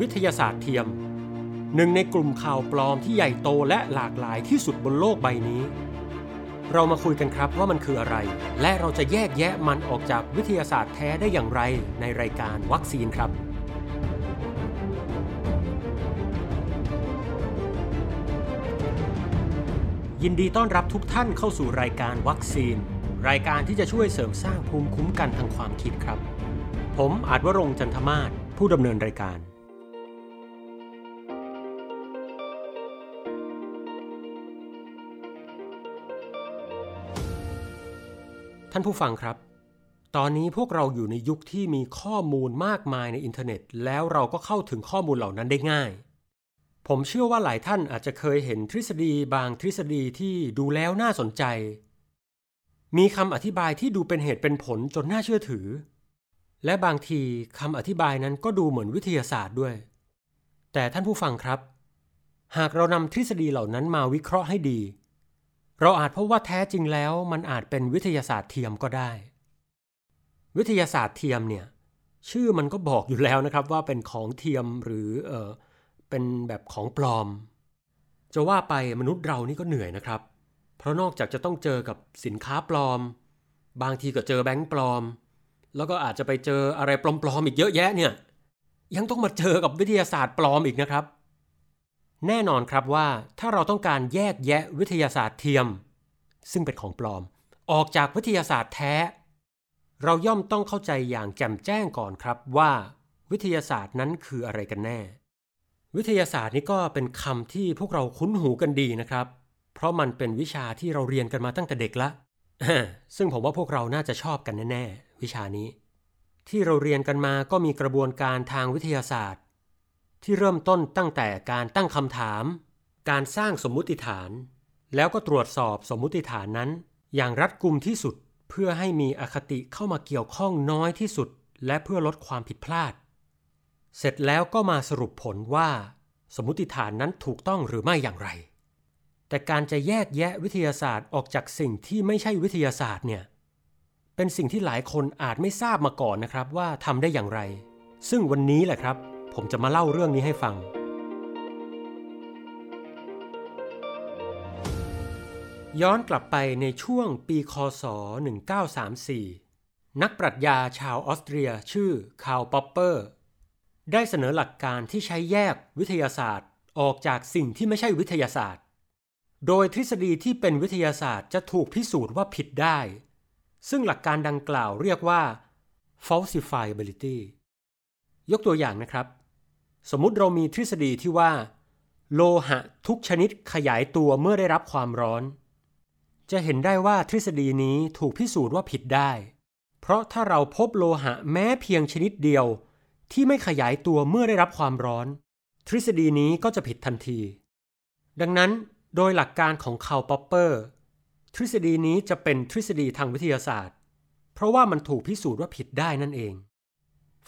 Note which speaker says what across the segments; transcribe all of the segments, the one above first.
Speaker 1: วิทยาศาสตร์เทียม หนึ่งในกลุ่มข่าวปลอมที่ใหญ่โตและหลากหลายที่สุดบนโลกใบนี้ เรามาคุยกันครับว่ามันคืออะไร และเราจะแยกแยะมันออกจากวิทยาศาสตร์แท้ได้อย่างไรในรายการวัคซีนครับยินดีต้อนรับทุกท่านเข้าสู่รายการวัคซีน รายการที่จะช่วยเสริมสร้างภูมิคุ้มกันทางความคิดครับ ผมอาจวรงจันทมาศผู้ดำเนินรายการ ท่านผู้ฟังครับ ตอนนี้พวกเราอยู่ในยุคที่มีข้อมูลมากมายในอินเทอร์เน็ต แล้วเราก็เข้าถึงข้อมูลเหล่านั้นได้ง่าย ผมเชื่อว่าหลายท่านอาจจะเคยเห็นทฤษฎีบางทฤษฎีที่ดูแล้วน่าสนใจ มีคำอธิบายที่ดูเป็นเหตุเป็นผลจนน่าเชื่อถือ และบางทีคำอธิบายนั้นก็ดูเหมือนวิทยาศาสตร์ด้วย แต่ท่านผู้ฟังครับ หากเรานำทฤษฎีเหล่านั้นมาวิเคราะห์ให้ดี เราอาจพบว่าแท้จริงแล้วมันอาจเป็นวิทยาศาสตร์เทียมก็ได้ วิทยาศาสตร์เทียมเนี่ยชื่อมันก็บอกอยู่แล้วนะครับว่าเป็นของเทียมหรือเออเป็นแบบของปลอม จะว่าไปมนุษย์เรานี่ก็เหนื่อยนะครับ เพราะนอกจากจะต้องเจอกับสินค้าปลอม บางทีก็เจอแบงค์ปลอม แล้วก็อาจจะไปเจออะไรปลอมๆอีกเยอะแยะเนี่ยยังต้องมาเจอกับวิทยาศาสตร์ปลอมอีกนะครับ แน่นอนครับว่าถ้าเราต้องการแยกแยะวิทยาศาสตร์เทียม ซึ่งเป็นของปลอม ออกจากวิทยาศาสตร์แท้ เราย่อมต้องเข้าใจอย่างแจ่มแจ้งก่อนครับว่า วิทยาศาสตร์นั้นคืออะไรกันแน่ วิทยาศาสตร์นี่ก็เป็นคำที่พวกเราคุ้นหูกันดีนะครับ เพราะมันเป็นวิชาที่เราเรียนกันมาตั้งแต่เด็กละซึ่งผมว่าพวกเราน่าจะชอบกันแน่ๆวิชานี้ ที่เราเรียนกันมาก็มีกระบวนการทางวิทยาศาสตร์ ที่เริ่มต้นตั้งแต่การตั้งคำถาม การสร้างสมมุติฐาน แล้วก็ตรวจสอบสมมุติฐานนั้น อย่างรัดกุมที่สุดเพื่อให้มีอคติเข้ามาเกี่ยวข้องน้อยที่สุด และเพื่อลดความผิดพลาด เสร็จแล้วก็มาสรุปผลว่า สมมุติฐานนั้นถูกต้องหรือไม่อย่างไร แต่การจะแยกแยะวิทยาศาสตร์ออกจากสิ่งที่ไม่ใช่วิทยาศาสตร์เนี่ยเป็นสิ่งที่หลายคนอาจไม่ทราบมาก่อนนะครับว่าทำได้อย่างไร ซึ่งวันนี้แหละครับ ผมจะมาเล่าเรื่องนี้ให้ฟัง ย้อนกลับไปในช่วงปีคศ 1934 นักปรัชญาชาวออสเตรียชื่อคาร์ลป๊อปเปอร์ ได้เสนอหลักการที่ใช้แยกวิทยาศาสตร์ออกจากสิ่งที่ไม่ใช่วิทยาศาสตร์ โดยทฤษฎีที่เป็นวิทยาศาสตร์จะถูกพิสูจน์ว่าผิดได้ ซึ่งหลักการดังกล่าวเรียกว่า falsifiability ยกตัวอย่างนะครับ สมมุติเรามีทฤษฎีที่ว่า โลหะทุกชนิดขยายตัวเมื่อได้รับความร้อน จะเห็นได้ว่าทฤษฎีนี้ถูกพิสูจน์ว่าผิดได้ เพราะถ้าเราพบโลหะแม้เพียงชนิดเดียว ที่ไม่ขยายตัวเมื่อได้รับความร้อน ทฤษฎีนี้ก็จะผิดทันที ดังนั้นโดยหลักการของคาร์ลป๊อปเปอร์ ทฤษฎีนี้จะเป็นทฤษฎีทางวิทยาศาสตร์ เพราะว่ามันถูกพิสูจน์ว่าผิดได้นั่นเอง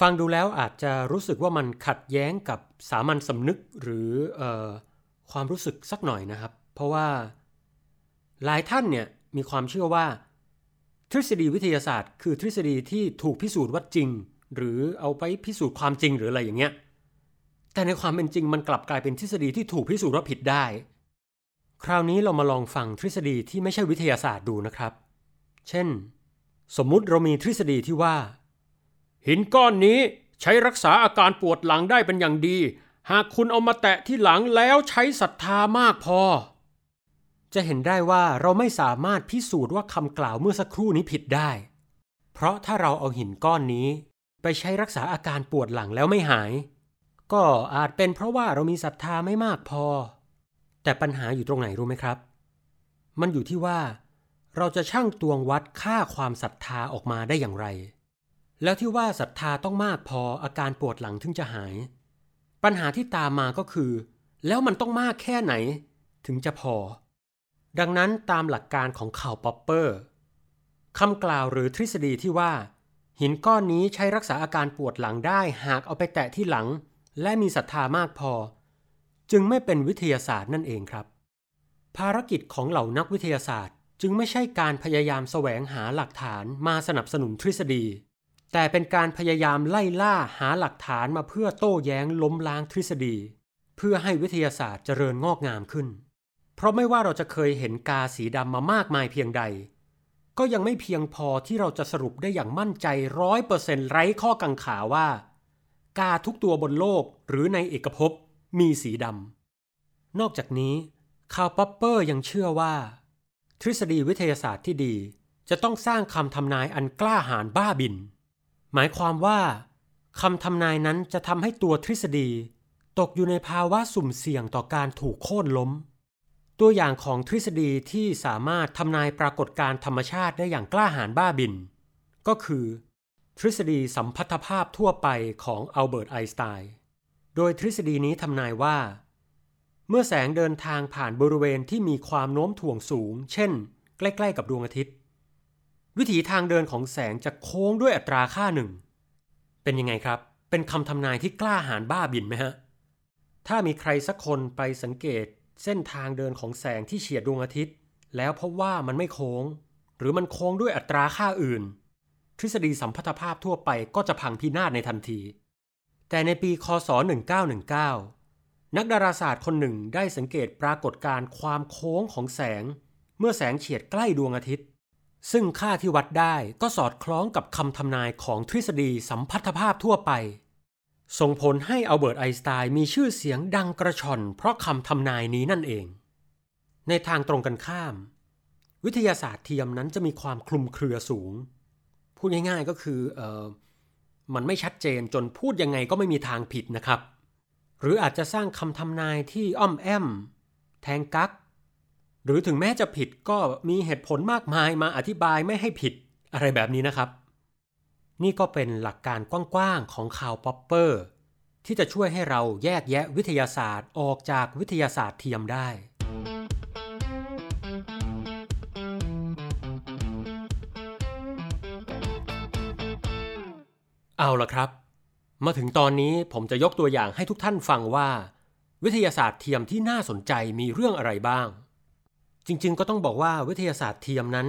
Speaker 1: ฟังดูแล้วอาจจะรู้สึกว่ามันขัดแย้งกับสามัญสำนึกหรือออความรู้สึกสักหน่อยนะครับ เพราะว่าหลายท่านเนี่ยมีความเชื่อว่า ทฤษฎีวิทยาศาสตร์ คือทฤษฎีที่ถูกพิสูจน์ว่าจริง หรือเอาไปพิสูจน์ความจริงหรืออะไรอย่างเงี้ยแต่ในความเป็นจริงมันกลับกลายเป็นทฤษฎีที่ถูกพิสูจน์ว่าผิดได้ คราวนี้เรามาลองฟังทฤษฎีที่ไม่ใช่วิทยาศาสตร์ดูนะครับ เช่น สมมุติเรามีทฤษฎีที่ว่า หินก้อนนี้ใช้รักษาอาการปวดหลังได้เป็นอย่างดี หากคุณเอามาแตะที่หลังแล้วใช้ศรัทธามากพอ จะเห็นได้ว่าเราไม่สามารถพิสูจน์ว่าคำกล่าวเมื่อสักครู่นี้ผิดได้ เพราะถ้าเราเอาหินก้อนนี้ ไปใช้รักษาอาการปวดหลังแล้วไม่หาย ก็อาจเป็นเพราะว่าเรามีศรัทธาไม่มากพอ แต่ปัญหาอยู่ตรงไหนรู้ไหมครับ มันอยู่ที่ว่า เราจะชั่งตวงวัดค่าความศรัทธาออกมาได้อย่างไร แล้วที่ว่าศรัทธาต้องมากพออาการปวดหลังถึงจะหาย ปัญหาที่ตามมาก็คือ แล้วมันต้องมากแค่ไหน ถึงจะพอ ดังนั้นตามหลักการของคาร์ลป๊อปเปอร์คำกล่าวหรือทฤษฎีที่ว่า หินก้อนนี้ใช้รักษาอาการปวดหลังได้หากเอาไปแตะที่หลัง และมีศรัทธามากพอ จึงไม่เป็นวิทยาศาสตร์นั่นเองครับ ภารกิจของเหล่านักวิทยาศาสตร์ จึงไม่ใช่การพยายามแสวงหาหลักฐานมาสนับสนุนทฤษฎี แต่เป็นการพยายามไล่ล่าหาหลักฐานมาเพื่อโต้แย้งล้มล้างทฤษฎี เพื่อให้วิทยาศาสตร์เจริญงอกงามขึ้น เพราะไม่ว่าเราจะเคยเห็นกาสีดำมามากมายเพียงใด ก็ยังไม่เพียงพอที่เราจะสรุปได้อย่างมั่นใจร้อยเปอร์เซ็นต์ไร้ข้อกังขาว่า กาทุกตัวบนโลกหรือในเอกภพมีสีดำนอกจากนี้คาร์ปัปเปอร์ยังเชื่อว่า ทฤษฎีวิทยาศาสตร์ที่ดีจะต้องสร้างคำทำนายอันกล้าหาญบ้าบิน หมายความว่าคำทำนายนั้นจะทำให้ตัวทฤษฎี ตกอยู่ในภาวะสุ่มเสี่ยงต่อการถูกโค่นล้ม ตัวอย่างของทฤษฎีที่สามารถทำนายปรากฏการธรรมชาติได้อย่างกล้าหาญบ้าบิน ก็คือ ทฤษฎีสัมพัทธภาพทั่วไปของอัลเบิร์ตไอน์สไตน์โดยทฤษฎีนี้ทำนายว่า เมื่อแสงเดินทางผ่านบริเวณที่มีความโน้มถ่วงสูง เช่น ใกล้ ๆ กับดวงอาทิตย์ วิถีทางเดินของแสงจะโค้งด้วยอัตราค่าหนึ่ง เป็นยังไงครับ เป็นคำทำนายที่กล้าหาญบ้าบินไหมฮะ ถ้ามีใครสักคนไปสังเกตเส้นทางเดินของแสงที่เฉียดดวงอาทิตย์ แล้วพบว่ามันไม่โค้ง หรือมันโค้งด้วยอัตราค่าอื่น ทฤษฎีสัมพัทธภาพทั่วไปก็จะพังพินาศในทันที แต่ในปีคศ 1919 นักดาราศาสตร์คนหนึ่งได้สังเกตปรากฏการณ์ความโค้งของแสง เมื่อแสงเฉียดใกล้ดวงอาทิตย์ ซึ่งค่าที่วัดได้ก็สอดคล้องกับคำทำนายของทฤษฎีสัมพัทธภาพทั่วไป ส่งผลให้อัลเบิร์ตไอน์สไตน์มีชื่อเสียงดังกระชอนเพราะคำทำนายนี้นั่นเอง ในทางตรงกันข้าม วิทยาศาสตร์เทียมนั้นจะมีความคลุมเครือสูง พูดง่ายๆก็คือเออมันไม่ชัดเจนจนพูดยังไงก็ไม่มีทางผิดนะครับ หรืออาจจะสร้างคำทำนายที่อ้อมแอ้ม แทงกั๊ก หรือถึงแม้จะผิดก็มีเหตุผลมากมายมาอธิบายไม่ให้ผิดอะไรแบบนี้นะครับ นี่ก็เป็นหลักการกว้างๆของคาร์ลป๊อปเปอร์ที่จะช่วยให้เราแยกแยะวิทยาศาสตร์ออกจากวิทยาศาสตร์เทียมได้ เอาละครับ มาถึงตอนนี้ผมจะยกตัวอย่างให้ทุกท่านฟังว่า วิทยาศาสตร์เทียมที่น่าสนใจมีเรื่องอะไรบ้าง จริงๆ ก็ต้องบอกว่าวิทยาศาสตร์เทียมนั้น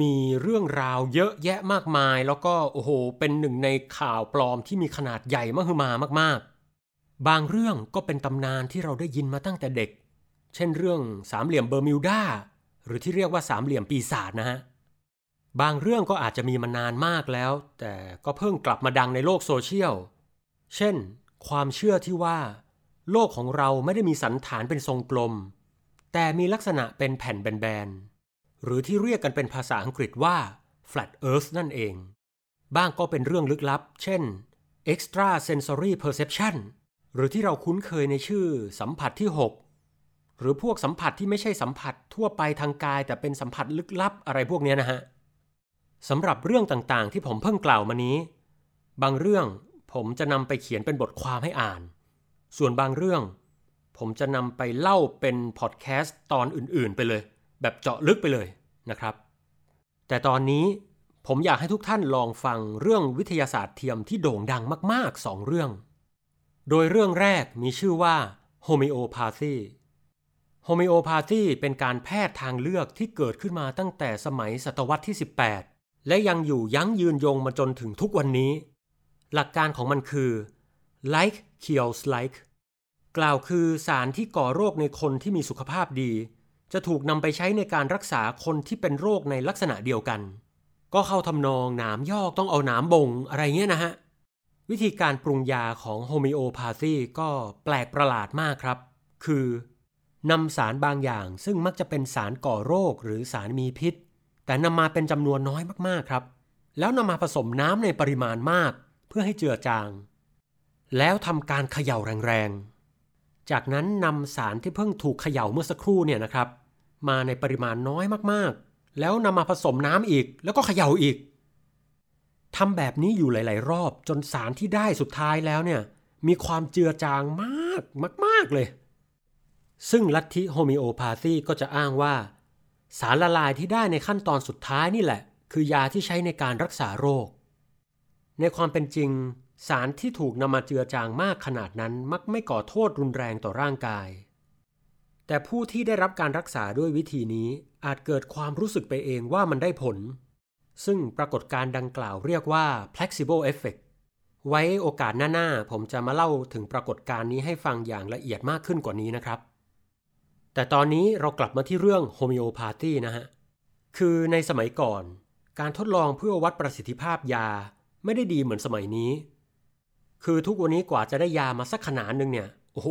Speaker 1: มีเรื่องราวเยอะแยะมากมาย แล้วก็โอ้โห เป็นหนึ่งในข่าวปลอมที่มีขนาดใหญ่มหึมามากๆ บางเรื่องก็เป็นตำนานที่เราได้ยินมาตั้งแต่เด็ก เช่นเรื่องสามเหลี่ยมเบอร์มิวดาหรือที่เรียกว่าสามเหลี่ยมปีศาจนะฮะบางเรื่องก็อาจจะมีมานานมากแล้ว แต่ก็เพิ่งกลับมาดังในโลกโซเชียล เช่น ความเชื่อที่ว่า โลกของเราไม่ได้มีสันฐานเป็นทรงกลม แต่มีลักษณะเป็นแผ่นแบนๆ หรือที่เรียกกันเป็นภาษาอังกฤษว่า flat earth นั่นเอง บ้างก็เป็นเรื่องลึกลับ เช่น extra sensory perception หรือที่เราคุ้นเคยในชื่อสัมผัสที่ 6 หรือพวกสัมผัสที่ไม่ใช่สัมผัสทั่วไปทางกาย แต่เป็นสัมผัสลึกลับอะไรพวกนี้นะฮะสำหรับเรื่องต่างๆ ที่ผมเพิ่งกล่าวมานี้ บางเรื่องผมจะนำไปเขียนเป็นบทความให้อ่าน ส่วนบางเรื่อง ผมจะนำไปเล่าเป็นพอดแคสต์ตอนอื่นๆไปเลย แบบเจาะลึกไปเลยนะครับ แต่ตอนนี้ผมอยากให้ทุกท่านลองฟังเรื่องวิทยาศาสตร์เทียมที่โด่งดังมากๆสองเรื่อง โดยเรื่องแรกมีชื่อว่า homeopathy homeopathy เป็นการแพทย์ทางเลือกที่เกิดขึ้นมาตั้งแต่สมัยศตวรรษที่ 18 และยังอยู่ยั้งยืนยงมาจนถึงทุกวันนี้ หลักการของมันคือ like kills like กล่าวคือสารที่ก่อโรคในคนที่มีสุขภาพดี จะถูกนำไปใช้ในการรักษาคนที่เป็นโรคในลักษณะเดียวกัน ก็เข้าทำนองหนามยอกต้องเอาหนามบ่งอะไรเงี้ยนะฮะ วิธีการปรุงยาของโฮมิโอพาธีก็แปลกประหลาดมากครับ คือนำสารบางอย่างซึ่งมักจะเป็นสารก่อโรคหรือสารมีพิษ แต่นำมาเป็นจำนวนน้อยมากๆครับ แล้วนำมาผสมน้ำในปริมาณมาก เพื่อให้เจือจาง แล้วทำการเขย่าแรงๆ จากนั้นนำสารที่เพิ่งถูกเขย่าเมื่อสักครู่เนี่ยนะครับ มาในปริมาณน้อยมากๆ แล้วนำมาผสมน้ำอีก แล้วก็เขย่าอีกทำแบบนี้อยู่หลาย ๆ รอบจนสารที่ได้สุดท้ายแล้วเนี่ยมีความเจือจางมากมาก ๆ เลย ซึ่งลัทธิโฮมิโอพาธีก็จะอ้างว่า สารละลายที่ได้ในขั้นตอนสุดท้ายนี่แหละ คือยาที่ใช้ในการรักษาโรค ในความเป็นจริง สารที่ถูกนำมาเจือจางมากขนาดนั้นมักไม่ก่อโทษรุนแรงต่อร่างกาย แต่ผู้ที่ได้รับการรักษาด้วยวิธีนี้อาจเกิดความรู้สึกไปเองว่ามันได้ผล ซึ่งปรากฏการณ์ดังกล่าวเรียกว่า placebo effect ไว้โอกาสหน้าๆผมจะมาเล่าถึงปรากฏการณ์นี้ให้ฟังอย่างละเอียดมากขึ้นกว่านี้นะครับ แต่ตอนนี้เรากลับมาที่เรื่องโฮมิโอพาธีนะฮะ คือในสมัยก่อน การทดลองเพื่อวัดประสิทธิภาพยาไม่ได้ดีเหมือนสมัยนี้ คือทุกวันนี้กว่าจะได้ยามาสักขนาดหนึ่งเนี่ยโอ้โห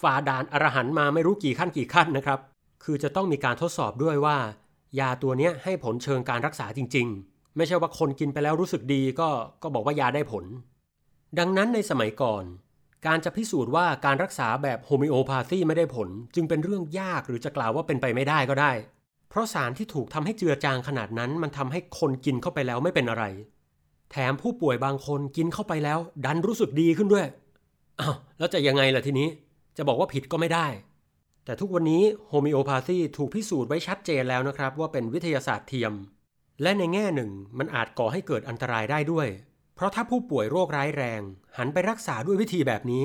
Speaker 1: ฝ่าด่านอรหันมาไม่รู้กี่ขั้นกี่ขั้นนะครับ คือจะต้องมีการทดสอบด้วยว่า ยาตัวนี้ให้ผลเชิงการรักษาจริง ๆ ไม่ใช่ว่าคนกินไปแล้วรู้สึกดีก็ก็บอกว่ายาได้ผล ดังนั้นในสมัยก่อน การจะพิสูจน์ว่าการรักษาแบบโฮมิโอพาธีไม่ได้ผล จึงเป็นเรื่องยากหรือจะกล่าวว่าเป็นไปไม่ได้ก็ได้ เพราะสารที่ถูกทำให้เจือจางขนาดนั้น มันทำให้คนกินเข้าไปแล้วไม่เป็นอะไร แถมผู้ป่วยบางคนกินเข้าไปแล้ว ดันรู้สึกดีขึ้นด้วยอ้าวแล้วจะยังไงล่ะทีนี้ จะบอกว่าผิดก็ไม่ได้ แต่ทุกวันนี้โฮมิโอพาธีถูกพิสูจน์ไว้ชัดเจนแล้วนะครับ ว่าเป็นวิทยาศาสตร์เทียม และในแง่หนึ่งมันอาจก่อให้เกิดอันตรายได้ด้วย เพราะถ้าผู้ป่วยโรคร้ายแรง หันไปรักษาด้วยวิธีแบบนี้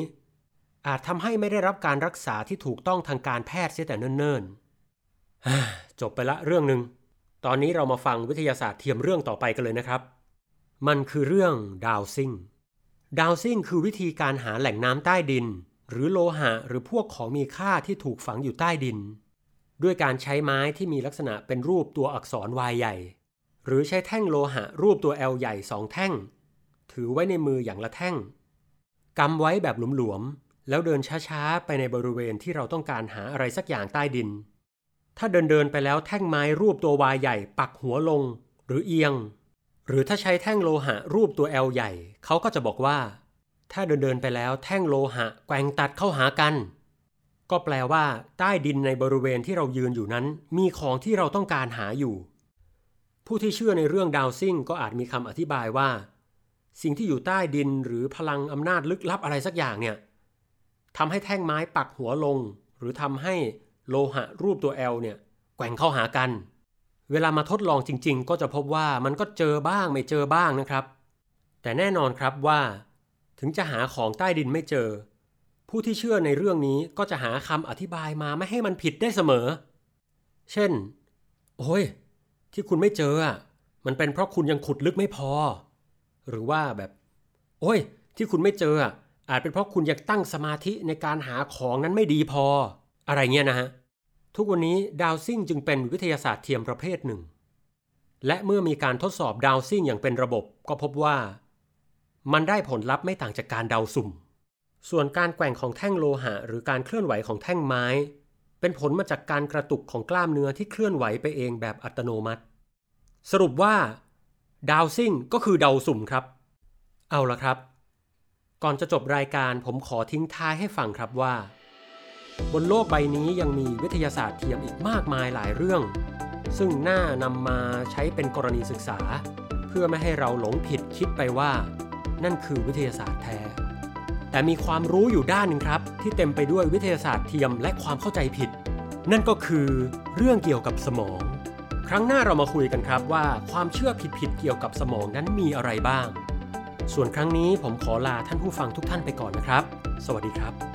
Speaker 1: อาจทำให้ไม่ได้รับการรักษาที่ถูกต้องทางการแพทย์เสียแต่เนิ่นๆจบไปละเรื่องหนึ่งตอนนี้เรามาฟังวิทยาศาสตร์เทียมเรื่องต่อไปกันเลยนะครับ มันคือเรื่องดาวซิ่ง ดาวซิ่งคือวิธีการหาแหล่งน้ำใต้ดิน หรือโลหะหรือพวกของมีค่าที่ถูกฝังอยู่ใต้ดิน ด้วยการใช้ไม้ที่มีลักษณะเป็นรูปตัวอักษร Y ใหญ่ หรือใช้แท่งโลหะรูปตัว L ใหญ่สองแท่ง ถือไว้ในมืออย่างละแท่งกำไว้แบบหลวมๆแล้วเดินช้าๆไปในบริเวณที่เราต้องการหาอะไรสักอย่างใต้ดิน ถ้าเดินเดินๆไปแล้วแท่งไม้รูปตัว Y ใหญ่ ปักหัวลง หรือเอียง หรือถ้าใช้แท่งโลหะรูปตัว L ใหญ่ เขาก็จะบอกว่า ถ้าเดินเดินไปแล้วแท่งโลหะแกว่งตัดเข้าหากัน ก็แปลว่า ใต้ดินในบริเวณที่เรายืนอยู่นั้น มีของที่เราต้องการหาอยู่ ผู้ที่เชื่อในเรื่องดาวซิ่งก็อาจมีคำอธิบายว่า สิ่งที่อยู่ใต้ดินหรือพลังอำนาจลึกลับอะไรสักอย่างเนี่ยทำให้แท่งไม้ปักหัวลง หรือทำให้โลหะรูปตัว L เนี่ยแกว่งเข้าหากัน เวลามาทดลองจริงๆ ก็จะพบว่ามันก็เจอบ้างไม่เจอบ้างนะครับ แต่แน่นอนครับว่า ถึงจะหาของใต้ดินไม่เจอ ผู้ที่เชื่อในเรื่องนี้ก็จะหาคำอธิบายมาไม่ให้มันผิดได้เสมอ เช่น โอ้ย ที่คุณไม่เจออะมันเป็นเพราะคุณยังขุดลึกไม่พอ หรือว่าแบบ โอ้ย ที่คุณไม่เจออะอาจเป็นเพราะคุณยังตั้งสมาธิในการหาของนั้นไม่ดีพอ อะไรเงี้ยนะฮะ ทุกวันนี้ดาวซิ่งจึงเป็นวิทยาศาสตร์เทียมประเภทหนึ่ง และเมื่อมีการทดสอบดาวซิ่งอย่างเป็นระบบก็พบว่า มันได้ผลลัพธ์ไม่ต่างจากการเดาสุ่ม ส่วนการแกว่งของแท่งโลหะ หรือการเคลื่อนไหวของแท่งไม้ เป็นผลมาจากการกระตุกของกล้ามเนื้อที่เคลื่อนไหวไปเองแบบอัตโนมัติ สรุปว่า ดาวซิ่งก็คือเดาสุ่มครับ เอาละครับ ก่อนจะจบรายการผมขอทิ้งท้ายให้ฟังครับว่า บนโลกใบนี้ยังมีวิทยาศาสตร์เทียมอีกมากมายหลายเรื่อง ซึ่งน่านำมาใช้เป็นกรณีศึกษา เพื่อไม่ให้เราหลงผิดคิดไปว่า นั่นคือวิทยาศาสตร์แท้ แต่มีความรู้อยู่ด้านหนึ่งครับ ที่เต็มไปด้วยวิทยาศาสตร์เทียมและความเข้าใจผิด นั่นก็คือเรื่องเกี่ยวกับสมอง ครั้งหน้าเรามาคุยกันครับว่าความเชื่อผิดๆเกี่ยวกับสมองนั้นมีอะไรบ้าง ส่วนครั้งนี้ผมขอลาท่านผู้ฟังทุกท่านไปก่อนนะครับ สวัสดีครับ